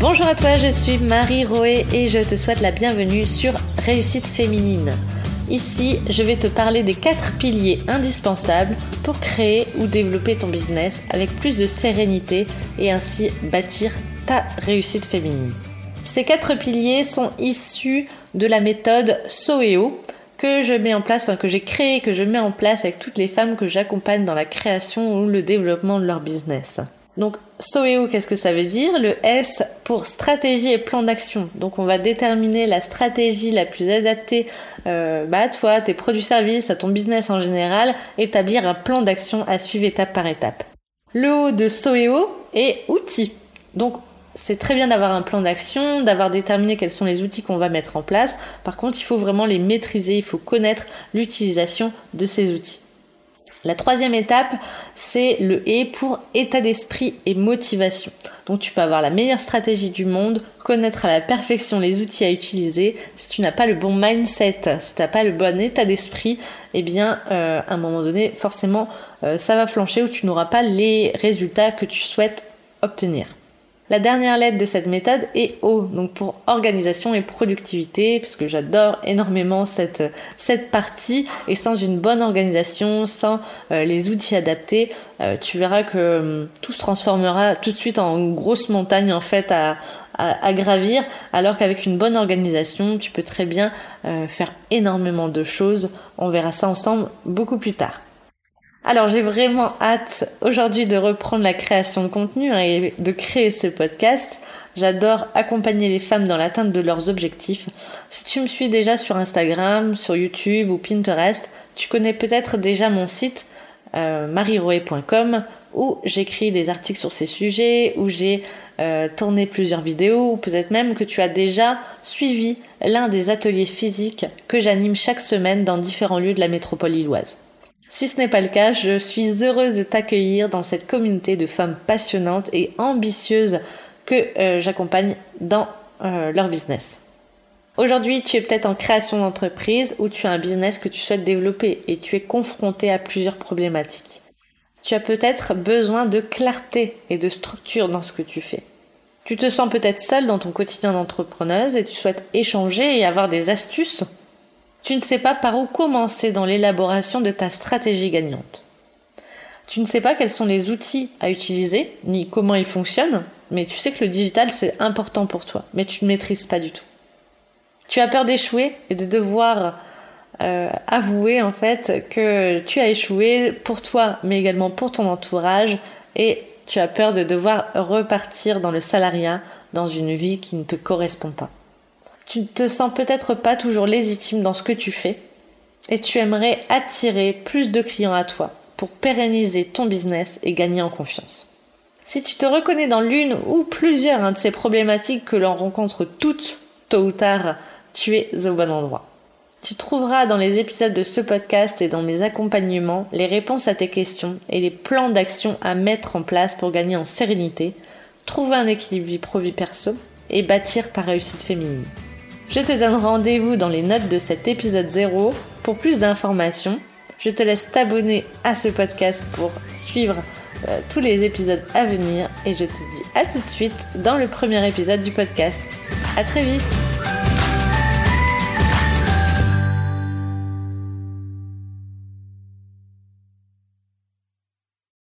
Bonjour à toi, je suis Marie Roé et je te souhaite la bienvenue sur Réussite féminine. Ici, je vais te parler des quatre piliers indispensables pour créer ou développer ton business avec plus de sérénité et ainsi bâtir ta réussite féminine. Ces quatre piliers sont issus de la méthode SOEO que je mets en place, enfin que j'ai créé, que je mets en place avec toutes les femmes que j'accompagne dans la création ou le développement de leur business. Donc SOEO, qu'est-ce que ça veut dire? Le S pour stratégie et plan d'action. Donc on va déterminer la stratégie la plus adaptée euh, bah, à toi, tes produits-services, à ton business en général, établir un plan d'action à suivre étape par étape. Le O de SOEO est outils. Donc c'est très bien d'avoir un plan d'action, d'avoir déterminé quels sont les outils qu'on va mettre en place. Par contre, il faut vraiment les maîtriser, il faut connaître l'utilisation de ces outils. La troisième étape, c'est le et pour état d'esprit et motivation. Donc tu peux avoir la meilleure stratégie du monde, connaître à la perfection les outils à utiliser. Si tu n'as pas le bon mindset, si tu n'as pas le bon état d'esprit, eh bien euh, à un moment donné, forcément, euh, ça va flancher ou tu n'auras pas les résultats que tu souhaites obtenir. La dernière lettre de cette méthode est O, donc pour organisation et productivité, parce que j'adore énormément cette, cette partie, et sans une bonne organisation, sans euh, les outils adaptés, euh, tu verras que hum, tout se transformera tout de suite en grosse montagne en fait à, à, gravir, alors qu'avec une bonne organisation, tu peux très bien euh, faire énormément de choses. On verra ça ensemble beaucoup plus tard. Alors j'ai vraiment hâte aujourd'hui de reprendre la création de contenu hein, et de créer ce podcast. J'adore accompagner les femmes dans l'atteinte de leurs objectifs. Si tu me suis déjà sur Instagram, sur YouTube ou Pinterest, tu connais peut-être déjà mon site euh, marieroé.com où j'écris des articles sur ces sujets, où j'ai euh, tourné plusieurs vidéos, ou peut-être même que tu as déjà suivi l'un des ateliers physiques que j'anime chaque semaine dans différents lieux de la métropole illoise. Si ce n'est pas le cas, je suis heureuse de t'accueillir dans cette communauté de femmes passionnantes et ambitieuses que euh, j'accompagne dans euh, leur business. Aujourd'hui, tu es peut-être en création d'entreprise ou tu as un business que tu souhaites développer et tu es confronté à plusieurs problématiques. Tu as peut-être besoin de clarté et de structure dans ce que tu fais. Tu te sens peut-être seule dans ton quotidien d'entrepreneuse et tu souhaites échanger et avoir des astuces tu ne sais pas par où commencer dans l'élaboration de ta stratégie gagnante. Tu ne sais pas quels sont les outils à utiliser, ni comment ils fonctionnent, mais tu sais que le digital c'est important pour toi, mais tu ne maîtrises pas du tout. Tu as peur d'échouer et de devoir euh, avouer en fait que tu as échoué pour toi, mais également pour ton entourage, et tu as peur de devoir repartir dans le salariat, dans une vie qui ne te correspond pas. Tu ne te sens peut-être pas toujours légitime dans ce que tu fais et tu aimerais attirer plus de clients à toi pour pérenniser ton business et gagner en confiance. Si tu te reconnais dans l'une ou plusieurs de ces problématiques que l'on rencontre toutes, tôt ou tard, tu es au bon endroit. Tu trouveras dans les épisodes de ce podcast et dans mes accompagnements les réponses à tes questions et les plans d'action à mettre en place pour gagner en sérénité, trouver un équilibre vie pro-vie perso et bâtir ta réussite féminine. Je te donne rendez-vous dans les notes de cet épisode 0 pour plus d'informations. Je te laisse t'abonner à ce podcast pour suivre euh, tous les épisodes à venir et je te dis à tout de suite dans le premier épisode du podcast. À très vite